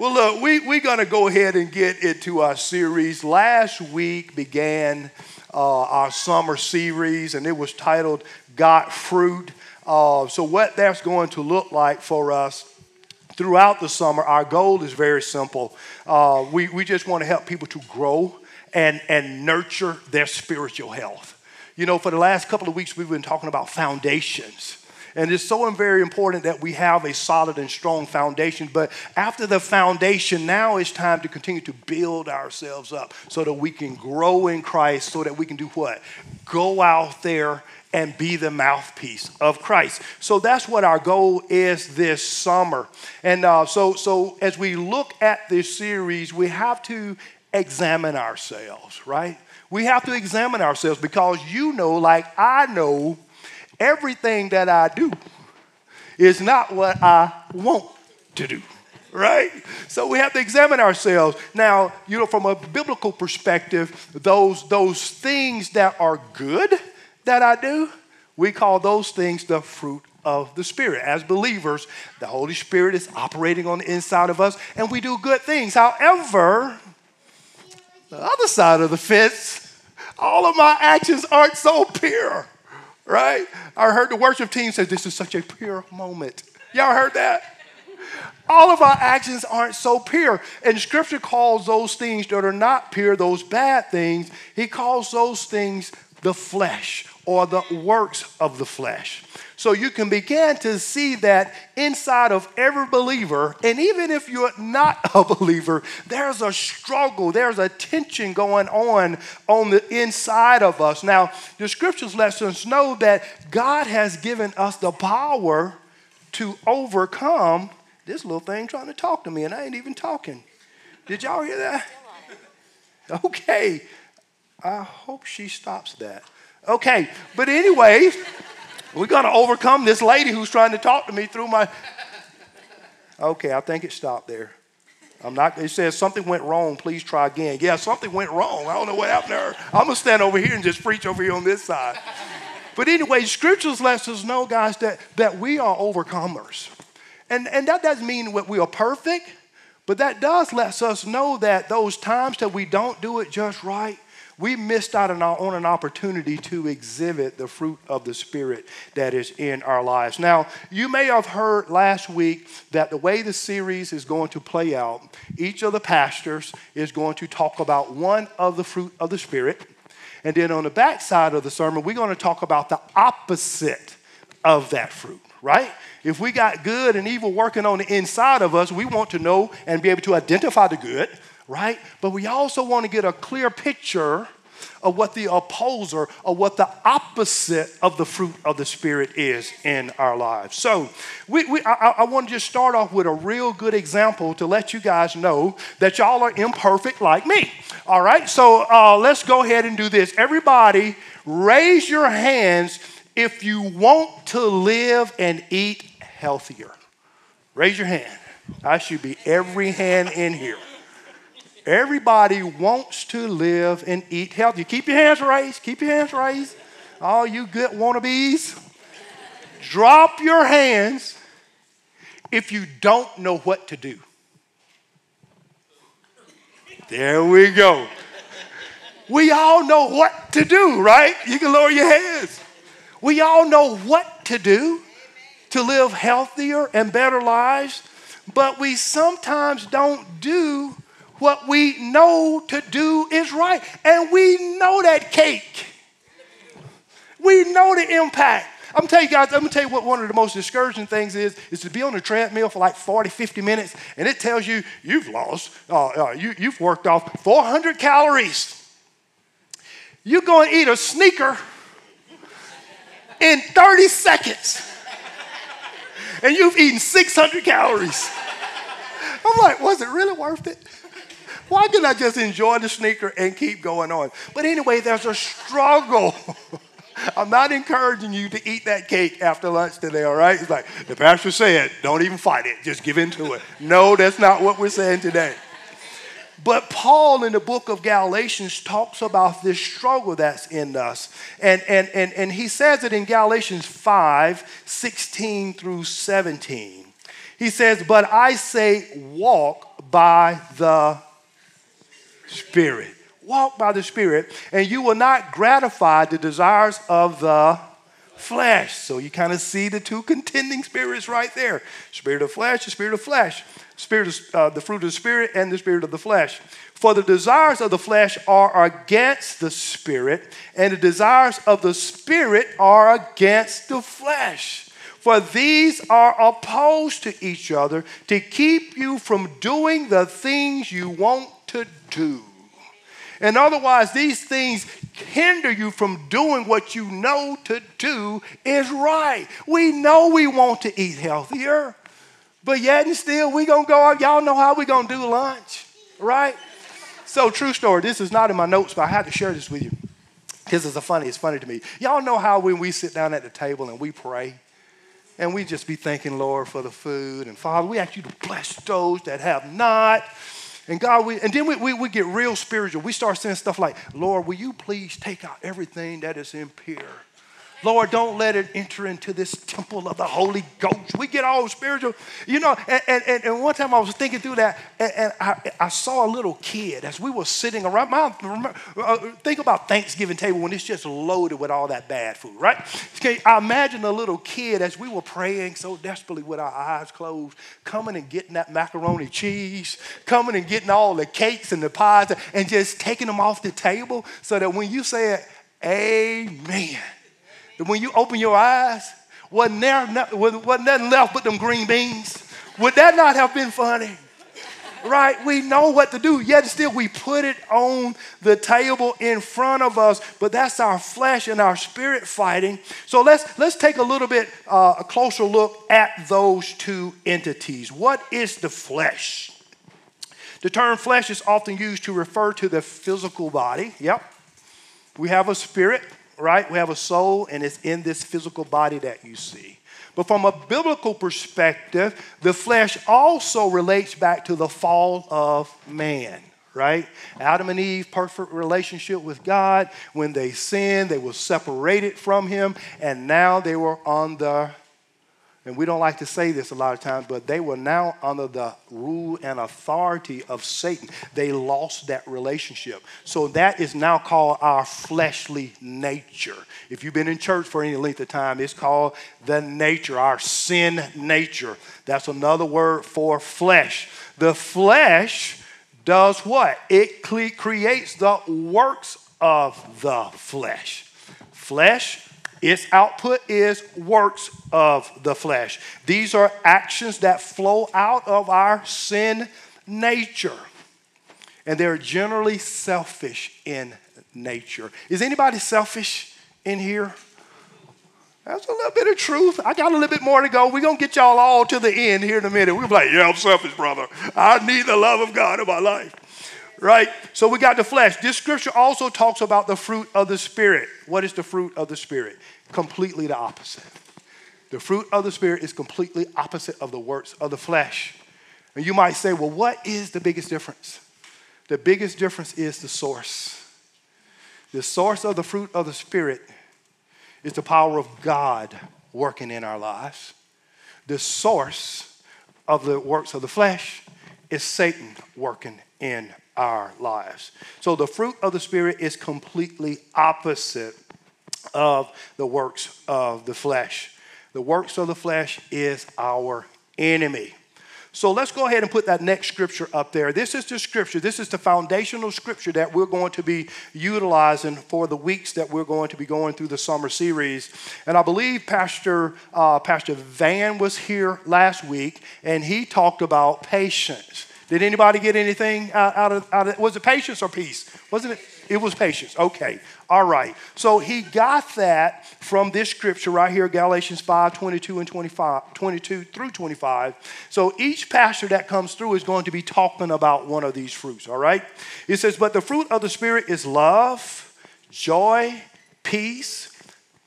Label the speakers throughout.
Speaker 1: Well, look, we, we're going to go ahead and get into our series. Last week began uh, our summer series, and it was titled Got Fruit. Uh, so, what that's going to look like for us throughout the summer, our goal is very simple. Uh, we, we just want to help people to grow and, and nurture their spiritual health. You know, for the last couple of weeks, we've been talking about foundations. And it's so very important that we have a solid and strong foundation. But after the foundation, now it's time to continue to build ourselves up so that we can grow in Christ, so that we can do what? Go out there and be the mouthpiece of Christ. So that's what our goal is this summer. And uh, so, so as we look at this series, we have to examine ourselves, right? We have to examine ourselves because you know, like I know, everything that I do is not what I want to do, right? So we have to examine ourselves. Now, you know, from a biblical perspective, those, those things that are good that I do, we call those things the fruit of the Spirit. As believers, the Holy Spirit is operating on the inside of us, and we do good things. However, the other side of the fence, all of my actions aren't so pure right? I heard the worship team say, This is such a pure moment. Y'all heard that? All of our actions aren't so pure. And scripture calls those things that are not pure, those bad things, he calls those things the flesh or the works of the flesh. So you can begin to see that inside of every believer, and even if you're not a believer, there's a struggle, there's a tension going on on the inside of us. Now, the scriptures let us know that God has given us the power to overcome this little thing trying to talk to me, and I ain't even talking. Did y'all hear that? Okay. I hope she stops that. Okay, but anyway. we got to overcome this lady who's trying to talk to me through my. Okay, I think it stopped there. I'm not, it says something went wrong, please try again. Yeah, something went wrong. I don't know what happened there. I'm to stand over here and just preach over here on this side. But anyway, scriptures lets us know, guys, that, that we are overcomers. And, and that doesn't mean that we are perfect, but that does let us know that those times that we don't do it just right, we missed out on, on an opportunity to exhibit the fruit of the Spirit that is in our lives. Now, you may have heard last week that the way the series is going to play out, each of the pastors is going to talk about one of the fruit of the Spirit. And then on the back side of the sermon, we're going to talk about the opposite of that fruit, right? If we got good and evil working on the inside of us, we want to know and be able to identify the good right? But we also want to get a clear picture of what the opposer or what the opposite of the fruit of the Spirit is in our lives. So, we, we, I, I want to just start off with a real good example to let you guys know that y'all are imperfect like me. All right, so uh, let's go ahead and do this. Everybody, raise your hands if you want to live and eat healthier. Raise your hand. I should be every hand in here. Everybody wants to live and eat healthy. Keep your hands raised. Keep your hands raised. All you good wannabes. Drop your hands if you don't know what to do. There we go. We all know what to do, right? You can lower your hands. We all know what to do to live healthier and better lives, but we sometimes don't do what we know to do is right. And we know that cake. We know the impact. I'm gonna tell you guys, I'm gonna tell you what one of the most discouraging things is, is to be on a treadmill for like 40, 50 minutes, and it tells you you've lost, uh, uh, you, you've worked off 400 calories. You're gonna eat a sneaker in 30 seconds, and you've eaten 600 calories. I'm like, was it really worth it? Why didn't I just enjoy the sneaker and keep going on? But anyway, there's a struggle. I'm not encouraging you to eat that cake after lunch today, all right? It's like the pastor said, don't even fight it, just give in to it. No, that's not what we're saying today. But Paul in the book of Galatians talks about this struggle that's in us. And, and, and, and he says it in Galatians 5 16 through 17. He says, But I say, walk by the Spirit. Walk by the Spirit, and you will not gratify the desires of the flesh. So you kind of see the two contending spirits right there spirit of flesh, the spirit of flesh, spirit of, uh, the fruit of the spirit, and the spirit of the flesh. For the desires of the flesh are against the spirit, and the desires of the spirit are against the flesh. For these are opposed to each other to keep you from doing the things you want to do. And otherwise, these things hinder you from doing what you know to do is right. We know we want to eat healthier, but yet and still we gonna go out. Y'all know how we gonna do lunch, right? So true story. This is not in my notes, but I had to share this with you because it's a funny. It's funny to me. Y'all know how when we sit down at the table and we pray, and we just be thanking Lord for the food and Father, we ask you to bless those that have not. And God, we, and then we, we, we get real spiritual. We start saying stuff like, Lord, will you please take out everything that is impure? Lord, don't let it enter into this temple of the Holy Ghost. We get all spiritual, you know. And, and, and one time I was thinking through that, and, and I, I, saw a little kid as we were sitting around. My, uh, think about Thanksgiving table when it's just loaded with all that bad food, right? Okay, I imagine a little kid as we were praying so desperately with our eyes closed, coming and getting that macaroni cheese, coming and getting all the cakes and the pies, and just taking them off the table so that when you say Amen when you open your eyes, wasn't there wasn't nothing left but them green beans? Would that not have been funny? Right? We know what to do, yet still we put it on the table in front of us, but that's our flesh and our spirit fighting. So let's let's take a little bit uh, a closer look at those two entities. What is the flesh? The term flesh is often used to refer to the physical body. Yep. We have a spirit, right? We have a soul, and it's in this physical body that you see. But from a biblical perspective, the flesh also relates back to the fall of man, right? Adam and Eve, perfect relationship with God. When they sinned, they were separated from Him, and now they were on the and we don't like to say this a lot of times, but they were now under the rule and authority of Satan. They lost that relationship. So that is now called our fleshly nature. If you've been in church for any length of time, it's called the nature, our sin nature. That's another word for flesh. The flesh does what? It creates the works of the flesh. Flesh its output is works of the flesh. These are actions that flow out of our sin nature. And they're generally selfish in nature. Is anybody selfish in here? That's a little bit of truth. I got a little bit more to go. We're going to get y'all all to the end here in a minute. We're like, yeah, I'm selfish, brother. I need the love of God in my life right? So we got the flesh. This scripture also talks about the fruit of the Spirit. What is the fruit of the Spirit? Completely the opposite. The fruit of the Spirit is completely opposite of the works of the flesh. And you might say, well, what is the biggest difference? The biggest difference is the source. The source of the fruit of the Spirit is the power of God working in our lives. The source of the works of the flesh is Satan working in our lives. So the fruit of the Spirit is completely opposite of the works of the flesh. The works of the flesh is our enemy. So let's go ahead and put that next scripture up there. This is the scripture. This is the foundational scripture that we're going to be utilizing for the weeks that we're going to be going through the summer series. And I believe Pastor uh, Pastor Van was here last week, and he talked about patience. Did anybody get anything out, out, of, out of Was it patience or peace? Wasn't it? It was patience. Okay. All right. So he got that from this scripture right here, Galatians 5 22 and 25, 22 through 25. So each pastor that comes through is going to be talking about one of these fruits. All right. It says, But the fruit of the Spirit is love, joy, peace,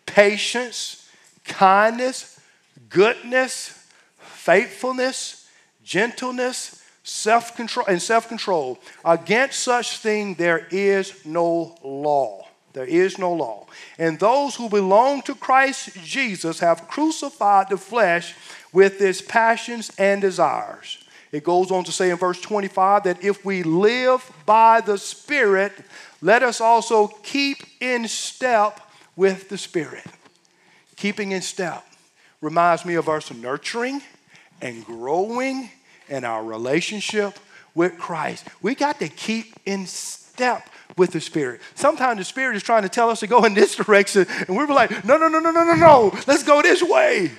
Speaker 1: patience, kindness, goodness, faithfulness, gentleness self control and self control. Against such thing there is no law. There is no law. And those who belong to Christ Jesus have crucified the flesh with its passions and desires. It goes on to say in verse 25 that if we live by the Spirit, let us also keep in step with the Spirit. Keeping in step reminds me of us nurturing and growing in our relationship with Christ. We got to keep in step with the Spirit. Sometimes the Spirit is trying to tell us to go in this direction, and we're like, no, no, no, no, no, no, no, let's go this way.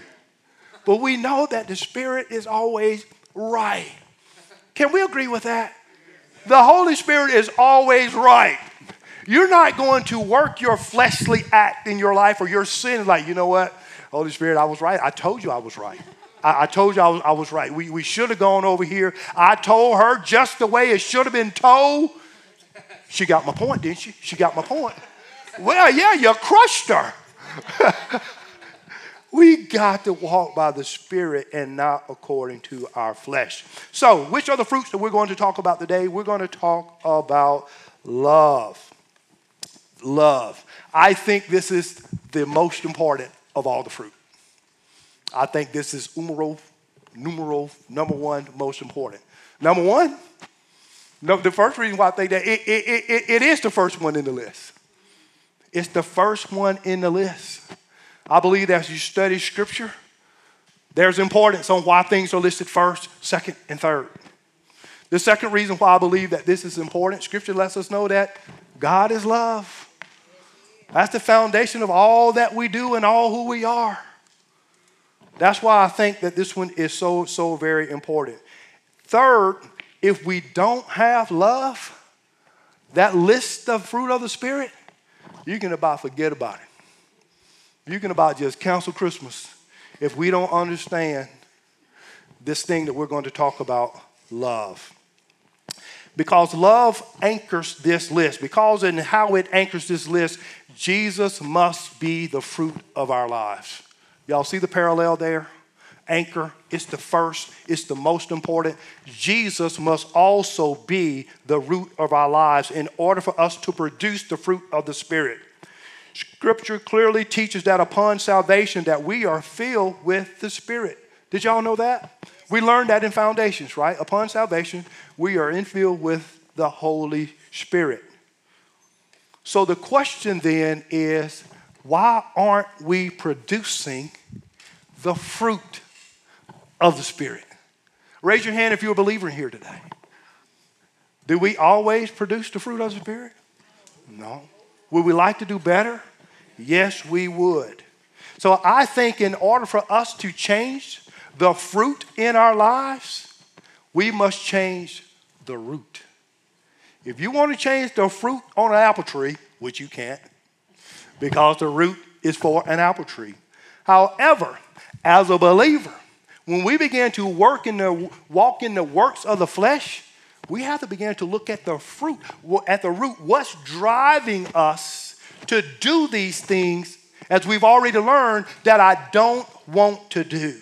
Speaker 1: But we know that the Spirit is always right. Can we agree with that? The Holy Spirit is always right. You're not going to work your fleshly act in your life or your sin like, you know what? Holy Spirit, I was right. I told you I was right. I, I told you I was, I was right. We, we should have gone over here. I told her just the way it should have been told. She got my point, didn't she? She got my point. Well, yeah, you crushed her. we got to walk by the Spirit and not according to our flesh. So, which are the fruits that we're going to talk about today? We're going to talk about love. Love. I think this is the most important of all the fruit. I think this is numero, numero, number one, most important. Number one, no, the first reason why I think that it, it, it, it is the first one in the list. It's the first one in the list. I believe that as you study scripture, there's importance on why things are listed first, second, and third. The second reason why I believe that this is important, scripture lets us know that God is love. That's the foundation of all that we do and all who we are. That's why I think that this one is so, so very important. Third, if we don't have love, that list of fruit of the Spirit, you can about forget about it. You can about just cancel Christmas if we don't understand this thing that we're going to talk about love. Because love anchors this list. Because in how it anchors this list, Jesus must be the fruit of our lives. Y'all see the parallel there? Anchor, it's the first, it's the most important. Jesus must also be the root of our lives in order for us to produce the fruit of the Spirit. Scripture clearly teaches that upon salvation that we are filled with the Spirit. Did y'all know that? We learned that in foundations, right? Upon salvation, we are infilled with the Holy Spirit. So the question then is why aren't we producing the fruit of the Spirit? Raise your hand if you're a believer here today. Do we always produce the fruit of the Spirit? No. Would we like to do better? Yes, we would. So I think in order for us to change the fruit in our lives, we must change the root. If you want to change the fruit on an apple tree, which you can't, because the root is for an apple tree. However, as a believer, when we begin to work in the walk in the works of the flesh, we have to begin to look at the fruit, at the root. What's driving us to do these things, as we've already learned, that I don't want to do?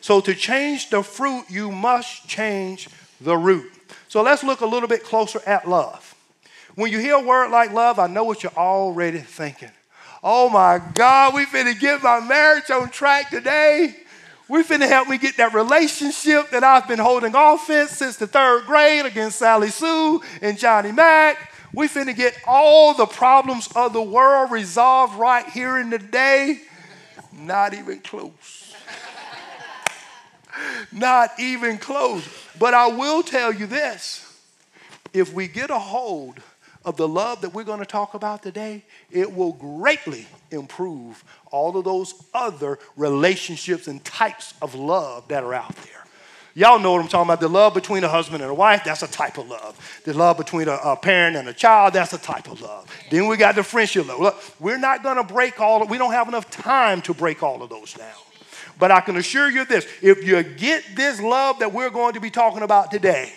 Speaker 1: So, to change the fruit, you must change the root. So, let's look a little bit closer at love. When you hear a word like love, I know what you're already thinking. Oh my God, we finna get my marriage on track today. We finna help me get that relationship that I've been holding off in since the third grade against Sally Sue and Johnny Mac. We finna get all the problems of the world resolved right here in the day. Not even close. Not even close. But I will tell you this if we get a hold of the love that we're going to talk about today, it will greatly improve all of those other relationships and types of love that are out there. Y'all know what I'm talking about. The love between a husband and a wife, that's a type of love. The love between a, a parent and a child, that's a type of love. Then we got the friendship love. Look, we're not going to break all of, we don't have enough time to break all of those down. But I can assure you this if you get this love that we're going to be talking about today,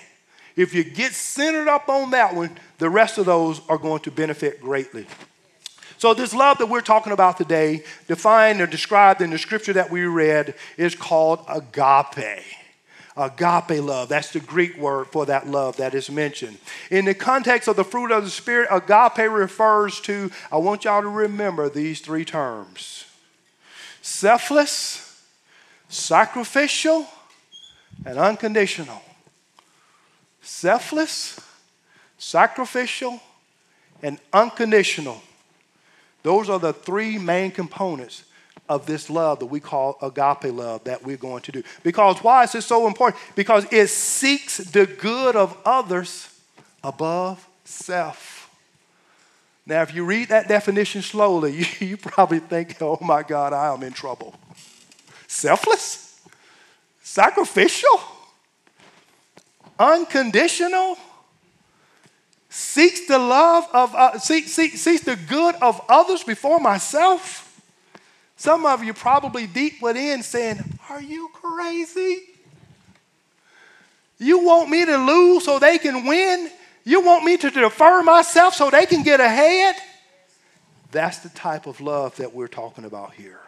Speaker 1: if you get centered up on that one, the rest of those are going to benefit greatly. So, this love that we're talking about today, defined or described in the scripture that we read, is called agape. Agape love. That's the Greek word for that love that is mentioned. In the context of the fruit of the Spirit, agape refers to, I want y'all to remember these three terms selfless, sacrificial, and unconditional. Selfless, sacrificial, and unconditional. Those are the three main components of this love that we call agape love that we're going to do. Because why is this so important? Because it seeks the good of others above self. Now, if you read that definition slowly, you, you probably think, oh my God, I am in trouble. Selfless? Sacrificial? Unconditional? Seeks the love of, uh, seek, seek, seeks the good of others before myself? Some of you probably deep within saying, Are you crazy? You want me to lose so they can win? You want me to defer myself so they can get ahead? That's the type of love that we're talking about here.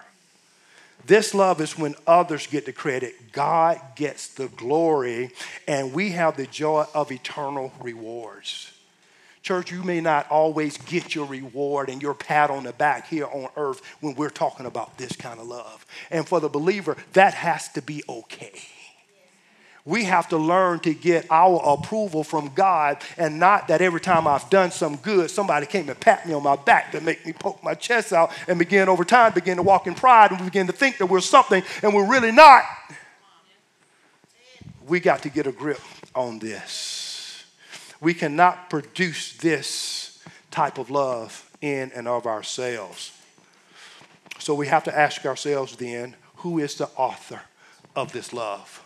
Speaker 1: This love is when others get the credit, God gets the glory, and we have the joy of eternal rewards. Church, you may not always get your reward and your pat on the back here on earth when we're talking about this kind of love. And for the believer, that has to be okay we have to learn to get our approval from God and not that every time I've done some good, somebody came and pat me on my back to make me poke my chest out and begin over time, begin to walk in pride and we begin to think that we're something and we're really not. We got to get a grip on this. We cannot produce this type of love in and of ourselves. So we have to ask ourselves then who is the author of this love?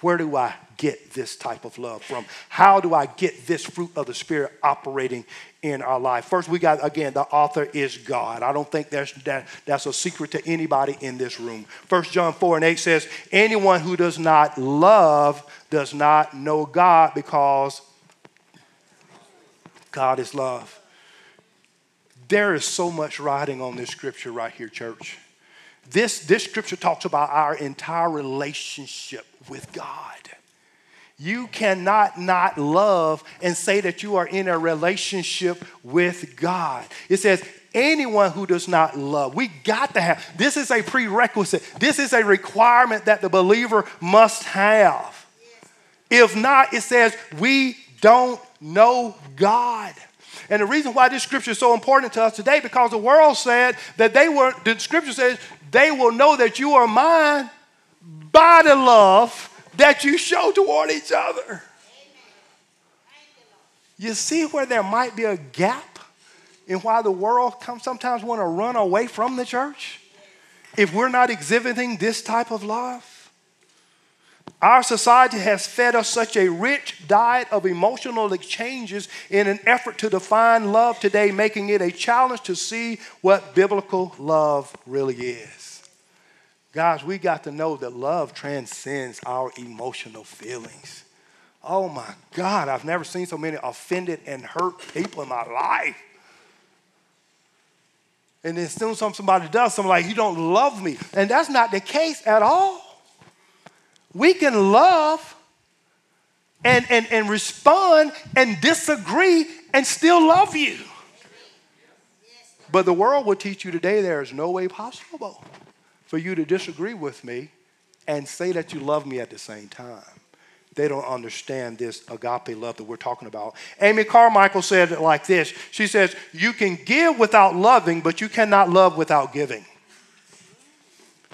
Speaker 1: Where do I get this type of love from? How do I get this fruit of the Spirit operating in our life? First, we got, again, the author is God. I don't think there's, that, that's a secret to anybody in this room. First John 4 and 8 says, Anyone who does not love does not know God because God is love. There is so much writing on this scripture right here, church. This, this scripture talks about our entire relationship with God. You cannot not love and say that you are in a relationship with God. It says, anyone who does not love, we got to have. This is a prerequisite, this is a requirement that the believer must have. If not, it says, we don't know God. And the reason why this scripture is so important to us today, because the world said that they were, the scripture says, they will know that you are mine by the love that you show toward each other. You see where there might be a gap in why the world sometimes want to run away from the church? If we're not exhibiting this type of love? Our society has fed us such a rich diet of emotional exchanges in an effort to define love today, making it a challenge to see what biblical love really is. Guys, we got to know that love transcends our emotional feelings. Oh my God, I've never seen so many offended and hurt people in my life. And then soon somebody does something like, you don't love me. And that's not the case at all. We can love and, and, and respond and disagree and still love you. But the world will teach you today there is no way possible for you to disagree with me and say that you love me at the same time. They don't understand this agape love that we're talking about. Amy Carmichael said it like this She says, You can give without loving, but you cannot love without giving.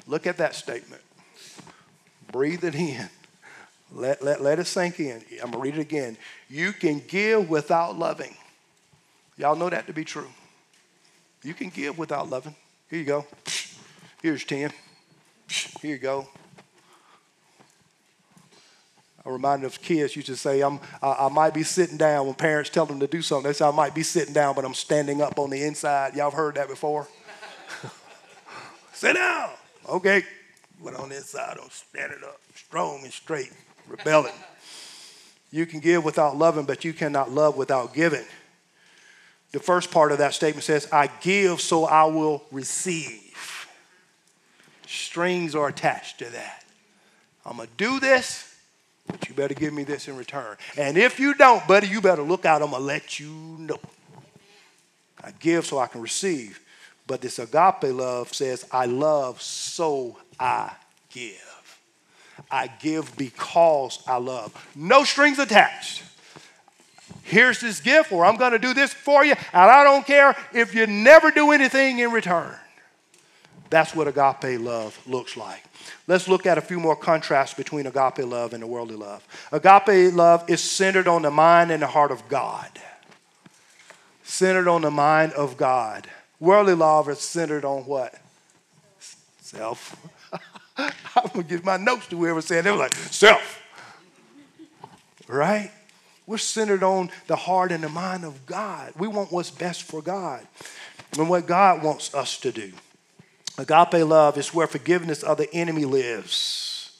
Speaker 1: Look at that statement. Breathe it in. Let, let, let it sink in. I'm going to read it again. You can give without loving. Y'all know that to be true. You can give without loving. Here you go. Here's 10. Here you go. I remind of kids used to say, I'm, I, I, might be sitting down when parents tell them to do something. They say, I might be sitting down, but I'm standing up on the inside. Y'all have heard that before? Sit down. Okay. But on the inside, I'm standing up, strong and straight, rebelling. you can give without loving, but you cannot love without giving. The first part of that statement says, I give so I will receive strings are attached to that. I'm going to do this, but you better give me this in return. And if you don't, buddy, you better look out. I'm going to let you know. I give so I can receive. But this agape love says, I love so I give. I give because I love. No strings attached. Here's this gift, or I'm going to do this for you, and I don't care if you never do anything in return. That's what agape love looks like. Let's look at a few more contrasts between agape love and the worldly love. Agape love is centered on the mind and the heart of God. Centered on the mind of God. Worldly love is centered on what? Self. I'm gonna give my notes to whoever said they were like, self. Right? We're centered on the heart and the mind of God. We want what's best for God and what God wants us to do. Agape love is where forgiveness of the enemy lives.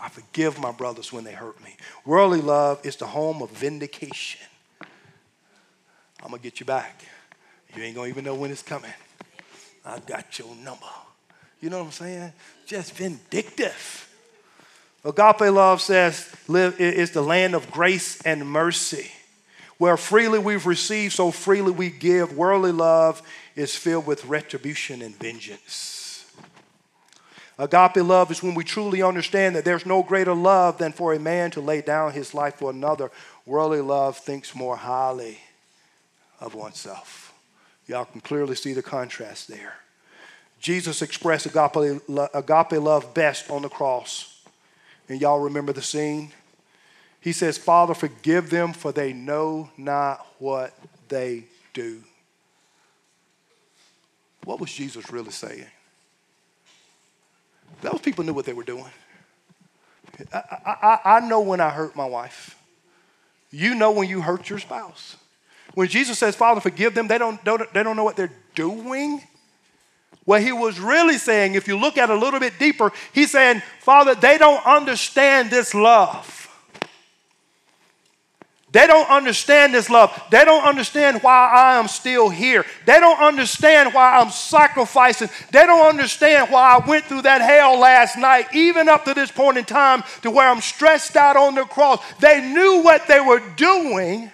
Speaker 1: I forgive my brothers when they hurt me. Worldly love is the home of vindication. I'm going to get you back. You ain't going to even know when it's coming. I got your number. You know what I'm saying? Just vindictive. Agape love says live is the land of grace and mercy. Where freely we've received, so freely we give. Worldly love is filled with retribution and vengeance. Agape love is when we truly understand that there's no greater love than for a man to lay down his life for another. Worldly love thinks more highly of oneself. Y'all can clearly see the contrast there. Jesus expressed agape, agape love best on the cross. And y'all remember the scene? He says, Father, forgive them, for they know not what they do. What was Jesus really saying? Those people knew what they were doing. I, I, I know when I hurt my wife. You know when you hurt your spouse. When Jesus says, Father, forgive them, they don't, don't, they don't know what they're doing. What he was really saying, if you look at it a little bit deeper, he's saying, Father, they don't understand this love. They don't understand this love. They don't understand why I am still here. They don't understand why I'm sacrificing. They don't understand why I went through that hell last night, even up to this point in time, to where I'm stressed out on the cross. They knew what they were doing,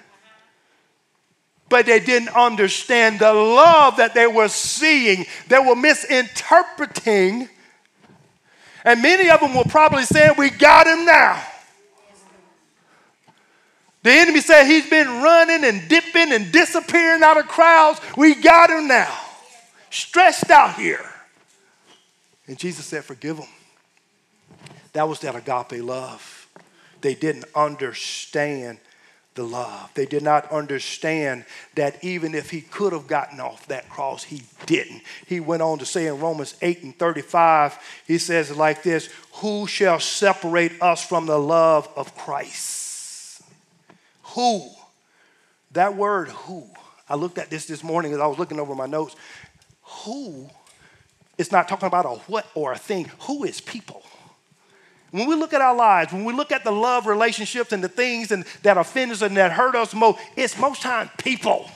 Speaker 1: but they didn't understand the love that they were seeing. They were misinterpreting. And many of them were probably saying, We got him now. The enemy said he's been running and dipping and disappearing out of crowds. We got him now. Stressed out here. And Jesus said, Forgive him. That was that agape love. They didn't understand the love. They did not understand that even if he could have gotten off that cross, he didn't. He went on to say in Romans 8 and 35, he says like this Who shall separate us from the love of Christ? Who? That word, who. I looked at this this morning as I was looking over my notes. Who? It's not talking about a what or a thing. Who is people? When we look at our lives, when we look at the love relationships and the things and, that offend us and that hurt us most, it's most time people.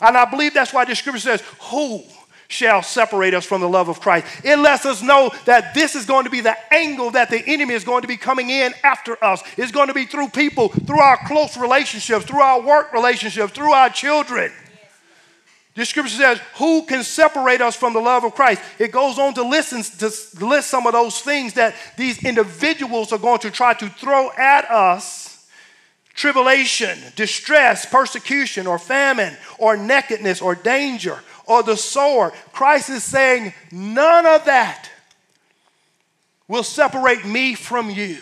Speaker 1: And I believe that's why the scripture says, Who shall separate us from the love of Christ? It lets us know that this is going to be the angle that the enemy is going to be coming in after us. It's going to be through people, through our close relationships, through our work relationships, through our children. The scripture says, Who can separate us from the love of Christ? It goes on to listen to list some of those things that these individuals are going to try to throw at us tribulation, distress, persecution, or famine, or nakedness, or danger, or the sword. Christ is saying, None of that will separate me from you.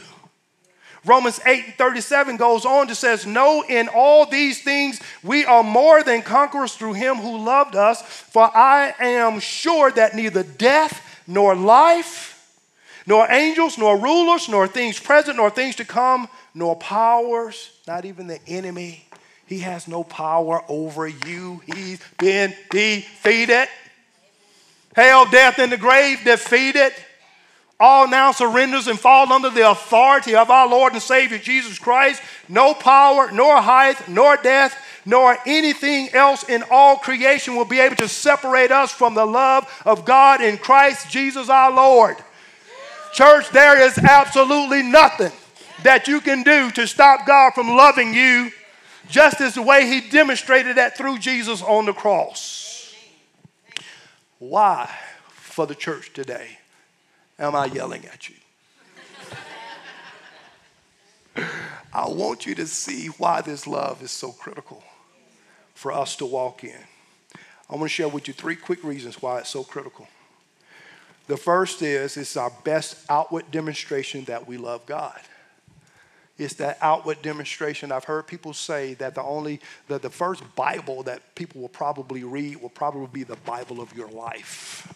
Speaker 1: Romans 8 37 goes on to says, No, in all these things we are more than conquerors through him who loved us, for I am sure that neither death nor life, nor angels, nor rulers, nor things present, nor things to come, nor powers, not even the enemy. He has no power over you. He's been defeated. Hell, death, and the grave defeated all now surrenders and falls under the authority of our Lord and Savior Jesus Christ. No power, nor height, nor death, nor anything else in all creation will be able to separate us from the love of God in Christ Jesus our Lord. Church, there is absolutely nothing that you can do to stop God from loving you, just as the way He demonstrated that through Jesus on the cross. Why for the church today? am I yelling at you? I want you to see why this love is so critical for us to walk in. I want to share with you three quick reasons why it's so critical. The first is it's our best outward demonstration that we love God. It's that outward demonstration. I've heard people say that the only that the first Bible that people will probably read will probably be the Bible of your life.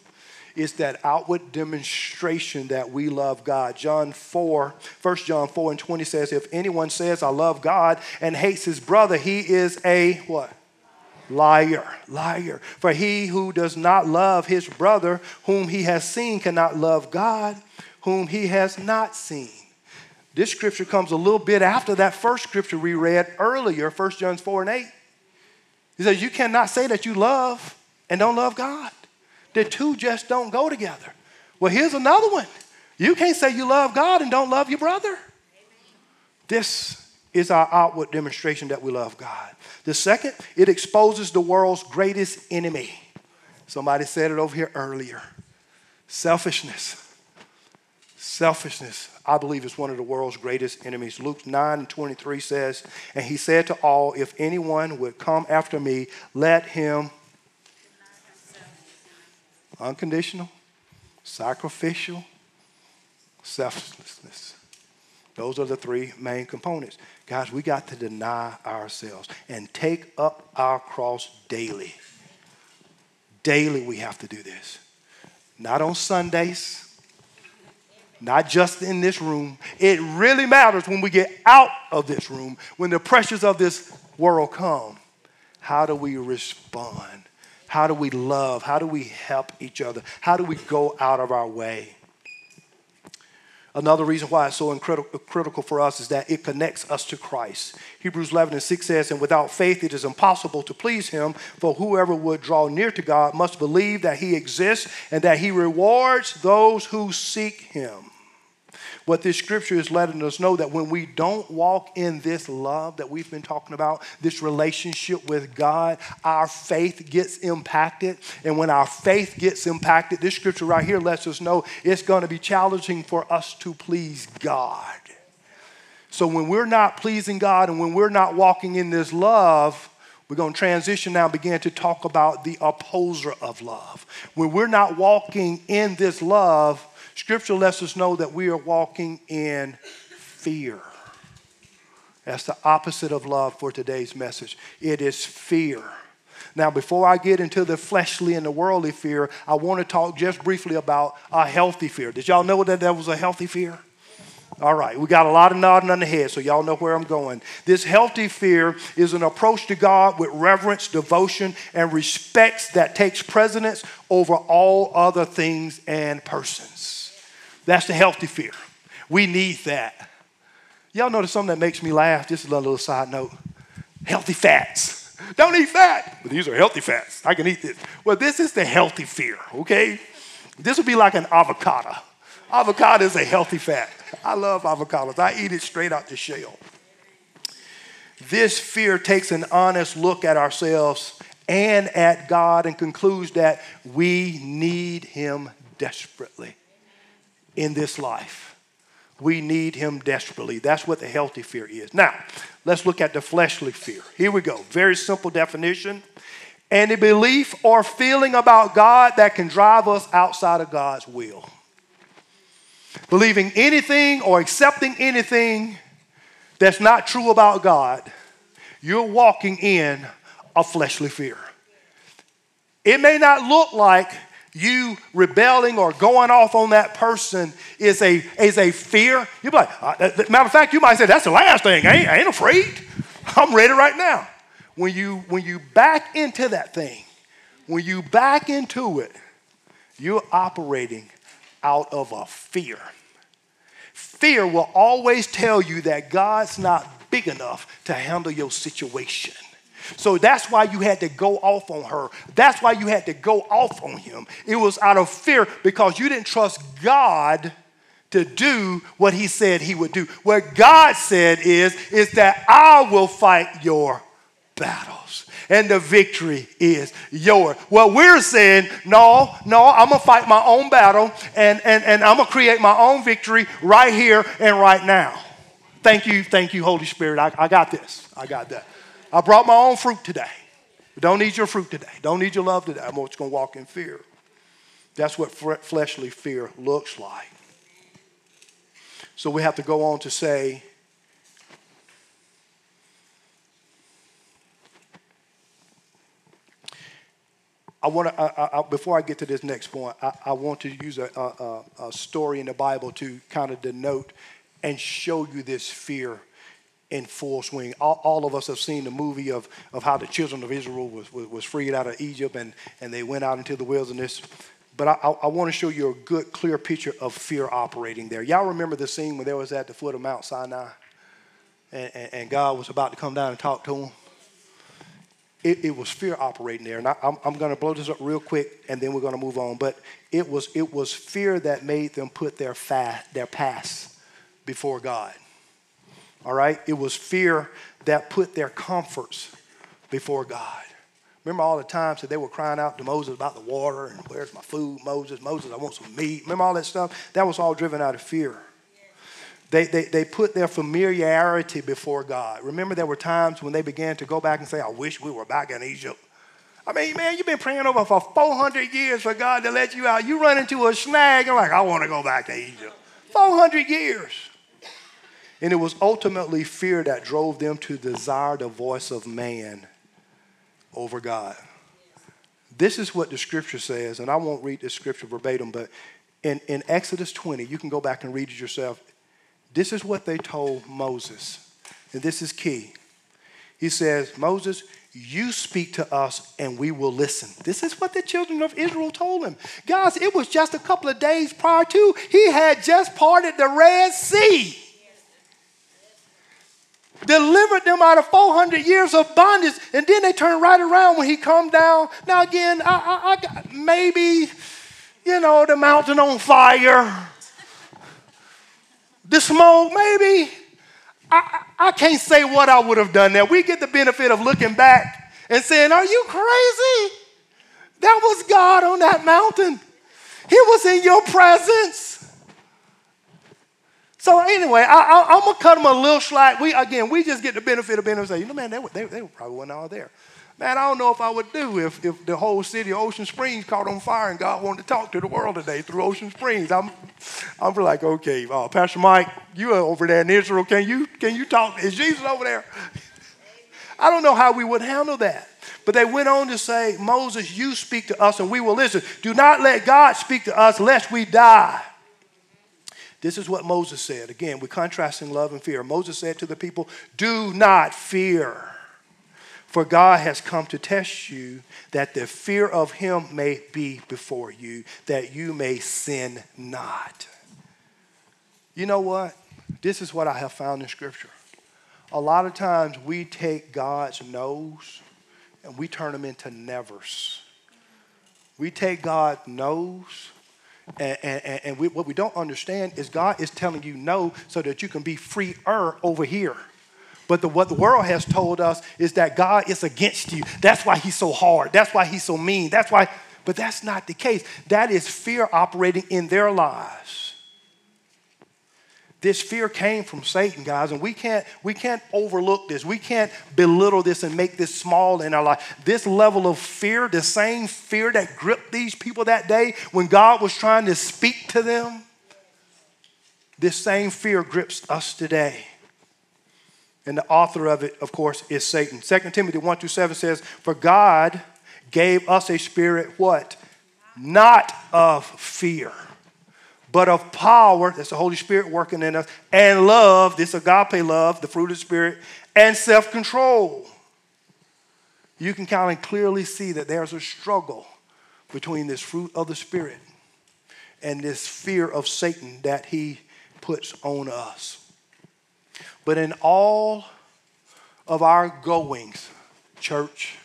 Speaker 1: It's that outward demonstration that we love God. John 4, 1 John 4 and 20 says, If anyone says, I love God and hates his brother, he is a what? Liar, liar. For he who does not love his brother whom he has seen cannot love God whom he has not seen. This scripture comes a little bit after that first scripture we read earlier, 1 John 4 and 8. He says, You cannot say that you love and don't love God. The two just don't go together. Well, here's another one. You can't say you love God and don't love your brother. This is our outward demonstration that we love God. The second, it exposes the world's greatest enemy. Somebody said it over here earlier selfishness. Selfishness, I believe, is one of the world's greatest enemies. Luke 9 and 23 says, And he said to all, If anyone would come after me, let him unconditional, sacrificial, selflessness. Those are the three main components. Guys, we got to deny ourselves and take up our cross daily. Daily, we have to do this. Not on Sundays, not just in this room. It really matters when we get out of this room, when the pressures of this world come. How do we respond? How do we love? How do we help each other? How do we go out of our way? Another reason why it's so critical for us is that it connects us to Christ. Hebrews 11 and 6 says, And without faith it is impossible to please him, for whoever would draw near to God must believe that he exists and that he rewards those who seek him. What this scripture is letting us know that when we don't walk in this love that we've been talking about, this relationship with God, our faith gets impacted. And when our faith gets impacted, this scripture right here lets us know it's going to be challenging for us to please God. So when we're not pleasing God and when we're not walking in this love, we're going to transition now, begin to talk about the opposer of love. When we're not walking in this love, Scripture lets us know that we are walking in fear. That's the opposite of love for today's message. It is fear. Now, before I get into the fleshly and the worldly fear, I want to talk just briefly about a healthy fear. Did y'all know that that was a healthy fear? All right, we got a lot of nodding on the head, so y'all know where I'm going. This healthy fear is an approach to God with reverence, devotion, and respect that takes precedence over all other things and persons. That's the healthy fear. We need that. Y'all notice something that makes me laugh? Just a little side note. Healthy fats. Don't eat fat. But these are healthy fats. I can eat this. Well, this is the healthy fear, okay? This would be like an avocado. Avocado is a healthy fat. I love avocados. I eat it straight out the shell. This fear takes an honest look at ourselves and at God and concludes that we need Him desperately in this life. We need him desperately. That's what the healthy fear is. Now, let's look at the fleshly fear. Here we go. Very simple definition. Any belief or feeling about God that can drive us outside of God's will. Believing anything or accepting anything that's not true about God, you're walking in a fleshly fear. It may not look like you rebelling or going off on that person is a, is a fear, you'd be like, uh, matter of fact, you might say, that's the last thing. I ain't, I ain't afraid. I'm ready right now. When you, when you back into that thing, when you back into it, you're operating out of a fear. Fear will always tell you that God's not big enough to handle your situation. So that's why you had to go off on her. That's why you had to go off on him. It was out of fear because you didn't trust God to do what he said he would do. What God said is, is that I will fight your battles and the victory is yours. Well, we're saying, no, no, I'm gonna fight my own battle and, and, and I'm gonna create my own victory right here and right now. Thank you, thank you, Holy Spirit. I, I got this. I got that. I brought my own fruit today. Don't need your fruit today. Don't need your love today. I'm just going to walk in fear. That's what fleshly fear looks like. So we have to go on to say, I want to, I, I, before I get to this next point, I, I want to use a, a, a, story in the Bible to kind of denote and show you this fear in full swing. All, all, of us have seen the movie of, of how the children of Israel was, was, was, freed out of Egypt and, and they went out into the wilderness. But I, I want to show you a good, clear picture of fear operating there. Y'all remember the scene when they was at the foot of Mount Sinai and, and, and God was about to come down and talk to them? it, it was fear operating there. And I, am I'm going to blow this up real quick, and then we're going to move on. But it was it was fear that made them put their fast their past before God. All right, it was fear that put their comforts before God. Remember all the times that they were crying out to Moses about the water and where's my food, Moses, Moses, I want some meat. Remember all that stuff? That was all driven out of fear. They, they, they put their familiarity before God. Remember, there were times when they began to go back and say, I wish we were back in Egypt. I mean, man, you've been praying over for 400 years for God to let you out. You run into a snag and like, I want to go back to Egypt. 400 years. And it was ultimately fear that drove them to desire the voice of man over God. This is what the scripture says, and I won't read the scripture verbatim, but in, in Exodus 20, you can go back and read it yourself. This is what they told Moses, and this is key. He says, Moses, you speak to us and we will listen. This is what the children of Israel told him. Guys, it was just a couple of days prior to, he had just parted the Red Sea. Delivered them out of 400 years of bondage, and then they turned right around when he come down. Now again, I, I, I maybe, you know, the mountain on fire the smoke, maybe. I, I can't say what I would have done there. We get the benefit of looking back and saying, Are you crazy? That was God on that mountain. He was in your presence. So anyway, I, am gonna cut them a little slack. We again, we just get the benefit of being able to say, you know, man, they, they, they probably weren't all there. Man, I don't know if I would do if, if the whole city of Ocean Springs caught on fire and God wanted to talk to the world today through Ocean Springs. I'm, I'm like, okay, uh, Pastor Mike, you are over there in Israel. Can you, can you talk? Is Jesus over there? I don't know how we would handle that. But they went on to say, Moses, you speak to us and we will listen. Do not let God speak to us lest we die. This is what Moses said. Again, we're contrasting love and fear. Moses said to the people, Do not fear. For God has come to test you that the fear of him may be before you, that you may sin not. You know what? This is what I have found in Scripture. A lot of times we take God's no's and we turn them into nevers. We take God's no's and, and, and we, what we don't understand is God is telling you no so that you can be freer over here. But the, what the world has told us is that God is against you. That's why he's so hard. That's why he's so mean. That's why, but that's not the case. That is fear operating in their lives. This fear came from Satan, guys, and we can't, we can't overlook this. We can't belittle this and make this small in our life. This level of fear, the same fear that gripped these people that day when God was trying to speak to them, this same fear grips us today. And the author of it, of course, is Satan. 2 Timothy 1 through 7 says, For God gave us a spirit, what? Not of fear, but of power. That's the Holy Spirit working in us. And love, this agape love, the fruit of the Spirit, and self control. You can kind of clearly see that there's a struggle between this fruit of the Spirit and this fear of Satan that he puts on us. But in all of our goings, church,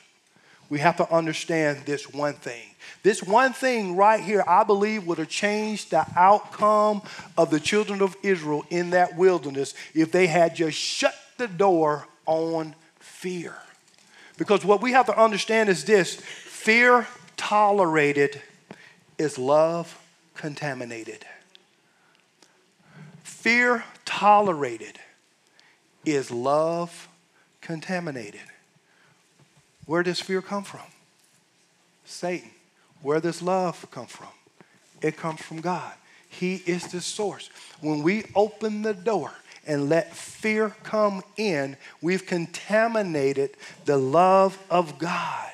Speaker 1: we have to understand this one thing. This one thing right here, I believe, would have changed the outcome of the children of Israel in that wilderness if they had just shut the door on fear. Because what we have to understand is this fear tolerated is love contaminated. Fear tolerated is love contaminated? Where does fear come from? Satan. Where does love come from? It comes from God. He is the source. When we open the door and let fear come in, we've contaminated the love of God.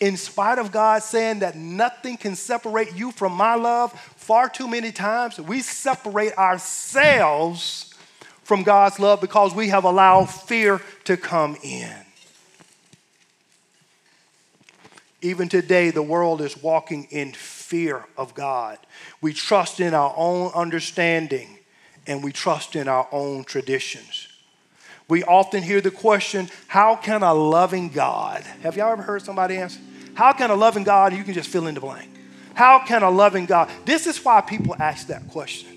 Speaker 1: In spite of God saying that nothing can separate you from my love, far too many times we separate ourselves from God's love because we have allowed fear to come in. Even today, the world is walking in fear of God. We trust in our own understanding and we trust in our own traditions. We often hear the question, How can a loving God? Have y'all ever heard somebody answer? How can a loving God, you can just fill in the blank. How can a loving God? This is why people ask that question.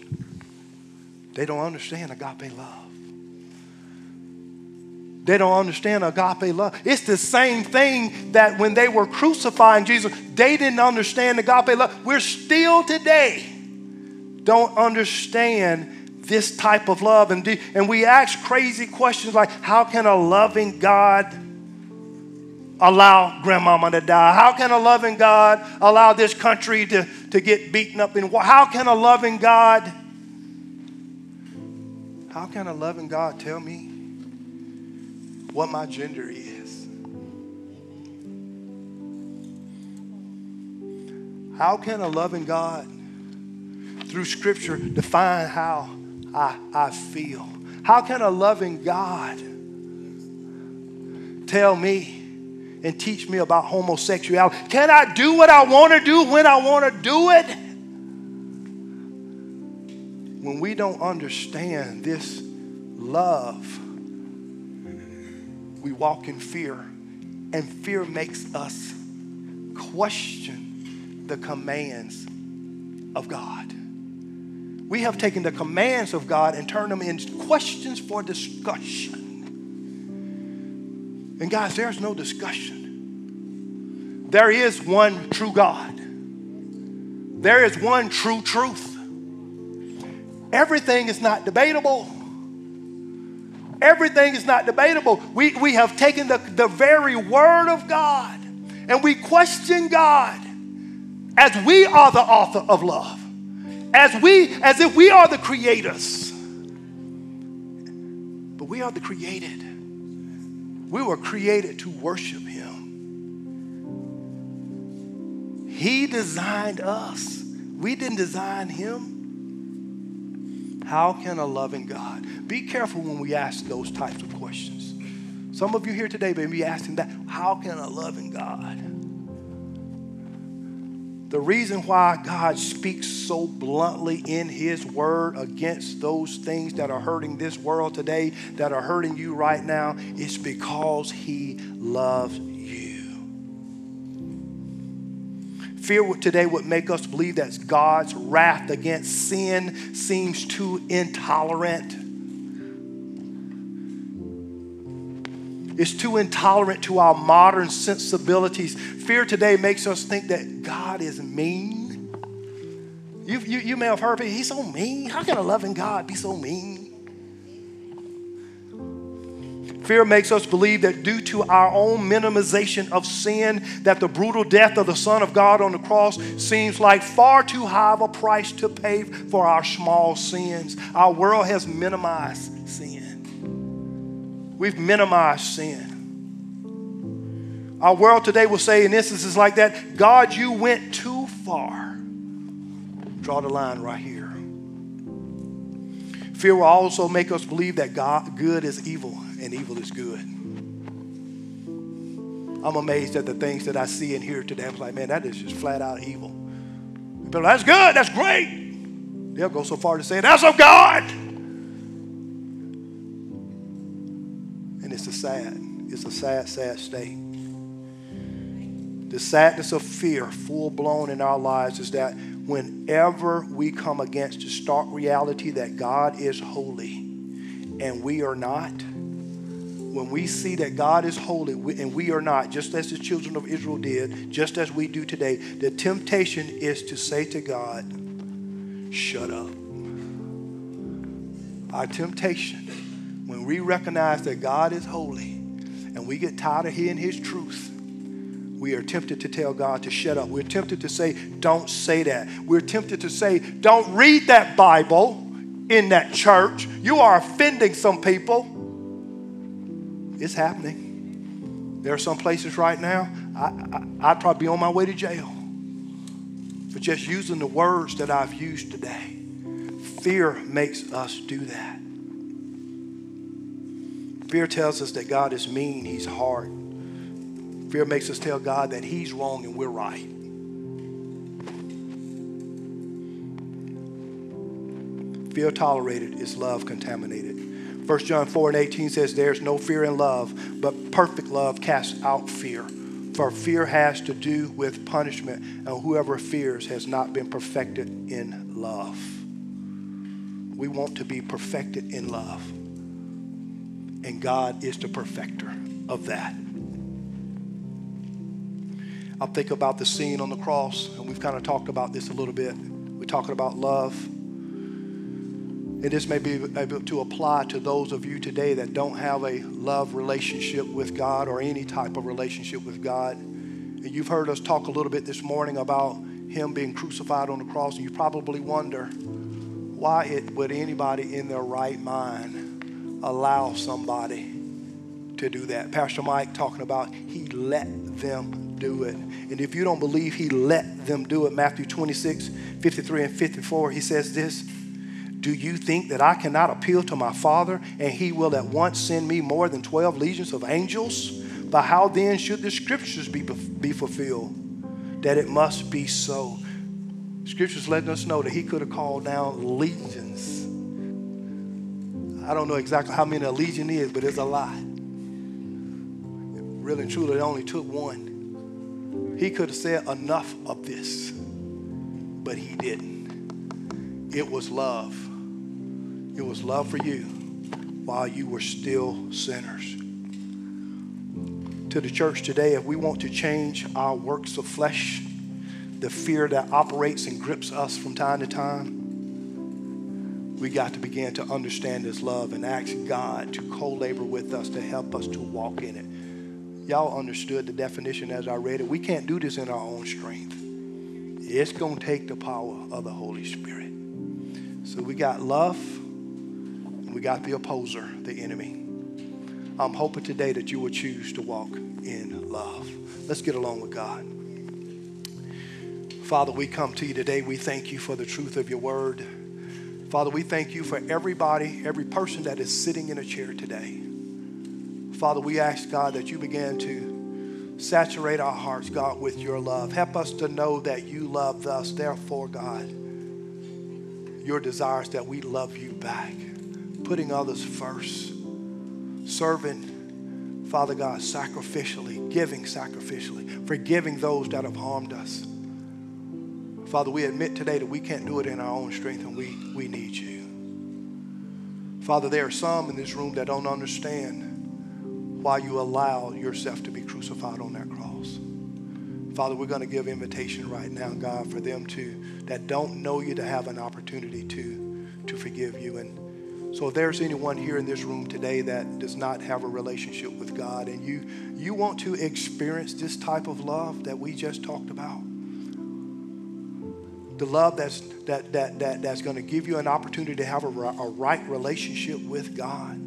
Speaker 1: They don't understand agape love. They don't understand agape love. It's the same thing that when they were crucifying Jesus, they didn't understand agape love. We're still today don't understand this type of love. And, and we ask crazy questions like, how can a loving God allow grandmama to die? How can a loving God allow this country to, to get beaten up in? How can a loving God, how can a loving God tell me what my gender is. How can a loving God, through Scripture, define how I, I feel? How can a loving God tell me and teach me about homosexuality? Can I do what I want to do when I want to do it? When we don't understand this love, we walk in fear, and fear makes us question the commands of God. We have taken the commands of God and turned them into questions for discussion. And guys, there's no discussion. There is one true God. There is one true truth. Everything is not debatable. Everything is not debatable. We, we have taken the, the very word of God and we question God as we are the author of love, as we, as if we are the creators. But we are the created. We were created to worship Him. He designed us. We didn't design Him. How can a loving God? Be careful when we ask those types of questions. Some of you here today may be asking that how can a loving God? The reason why God speaks so bluntly in His Word against those things that are hurting this world today, that are hurting you right now, is because He loves Fear today would make us believe that God's wrath against sin seems too intolerant. It's too intolerant to our modern sensibilities. Fear today makes us think that God is mean. You, you, you may have heard, he's so mean. How can a loving God be so mean? Fear makes us believe that due to our own minimization of sin, that the brutal death of the Son of God on the cross seems like far too high of a price to pay for our small sins. Our world has minimized sin. We've minimized sin. Our world today will say in instances like that, God, you went too far. Draw the line right here. Fear will also make us believe that God good is evil and evil is good. I'm amazed at the things that I see and hear today. I'm like, man, that is just flat out evil. But that's good, that's great. They'll go so far to say, that's of God. And it's a sad, it's a sad, sad state. The sadness of fear, full blown in our lives, is that whenever we come against the stark reality that God is holy and we are not, when we see that God is holy and we are not, just as the children of Israel did, just as we do today, the temptation is to say to God, Shut up. Our temptation when we recognize that God is holy and we get tired of hearing his truth, we are tempted to tell God to shut up. We're tempted to say, don't say that. We're tempted to say, don't read that Bible in that church. You are offending some people. It's happening. There are some places right now, I, would probably be on my way to jail for just using the words that I've used today. Fear makes us do that. Fear tells us that God is mean, He's hard. Fear makes us tell God that He's wrong and we're right. Fear tolerated is love contaminated. 1 John 4 and 18 says, There's no fear in love, but perfect love casts out fear. For fear has to do with punishment, and whoever fears has not been perfected in love. We want to be perfected in love and God is the perfecter of that. I think about the scene on the cross, and we've kind of talked about this a little bit. We're talking about love. And this may be able to apply to those of you today that don't have a love relationship with God or any type of relationship with God. And you've heard us talk a little bit this morning about Him being crucified on the cross, and you probably wonder why it, would anybody in their right mind allow somebody to do that. Pastor Mike talking about he let them do it. And if you don't believe he let them do it, Matthew 26, 53 and 54, he says this Do you think that I cannot appeal to my Father and he will at once send me more than 12 legions of angels? But how then should the scriptures be, be fulfilled? That it must be so. Scriptures letting us know that he could have called down legions I don't know exactly how many a legion is, but it's a lot. Really and truly, it only took one. He could have said enough of this, but he didn't. It was love. It was love for you while you were still sinners. To the church today, if we want to change our works of flesh, the fear that operates and grips us from time to time, we got to begin to understand His love and ask God to co labor with us to help us to walk in it. Y'all understood the definition as I read it. We can't do this in our own strength, it's going to take the power of the Holy Spirit. So we got love, we got the opposer, the enemy. I'm hoping today that you will choose to walk in love. Let's get along with God. Father, we come to you today. We thank you for the truth of your word. Father, we thank you for everybody, every person that is sitting in a chair today. Father, we ask, God, that you begin to saturate our hearts, God, with your love. Help us to know that you love us. Therefore, God, your desire is that we love you back, putting others first, serving, Father God, sacrificially, giving sacrificially, forgiving those that have harmed us. Father, we admit today that we can't do it in our own strength and we, we need you. Father, there are some in this room that don't understand why you allow yourself to be crucified on that cross. Father, we're going to give invitation right now, God, for them to that don't know you to have an opportunity to, to forgive you. And so if there's anyone here in this room today that does not have a relationship with God and you you want to experience this type of love that we just talked about, the love that's, that, that, that, that's going to give you an opportunity to have a, a right relationship with God.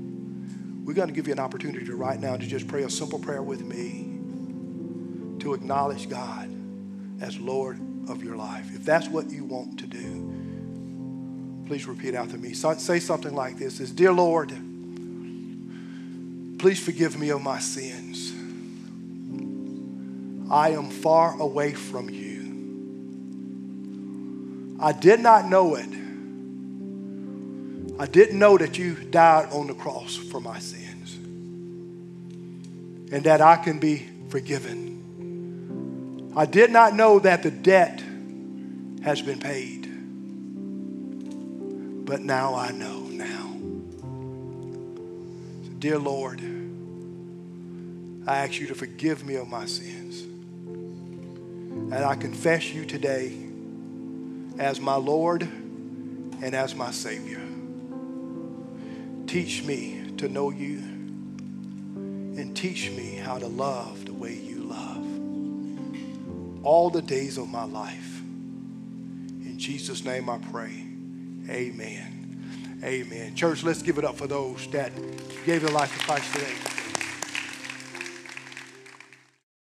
Speaker 1: We're going to give you an opportunity to right now to just pray a simple prayer with me to acknowledge God as Lord of your life. If that's what you want to do, please repeat after me. So, say something like this is, Dear Lord, please forgive me of my sins. I am far away from you. I did not know it. I didn't know that you died on the cross for my sins and that I can be forgiven. I did not know that the debt has been paid. But now I know now. So dear Lord, I ask you to forgive me of my sins. And I confess you today as my Lord and as my Savior. Teach me to know you and teach me how to love the way you love all the days of my life. In Jesus' name I pray. Amen. Amen. Church, let's give it up for those that gave their life to Christ today.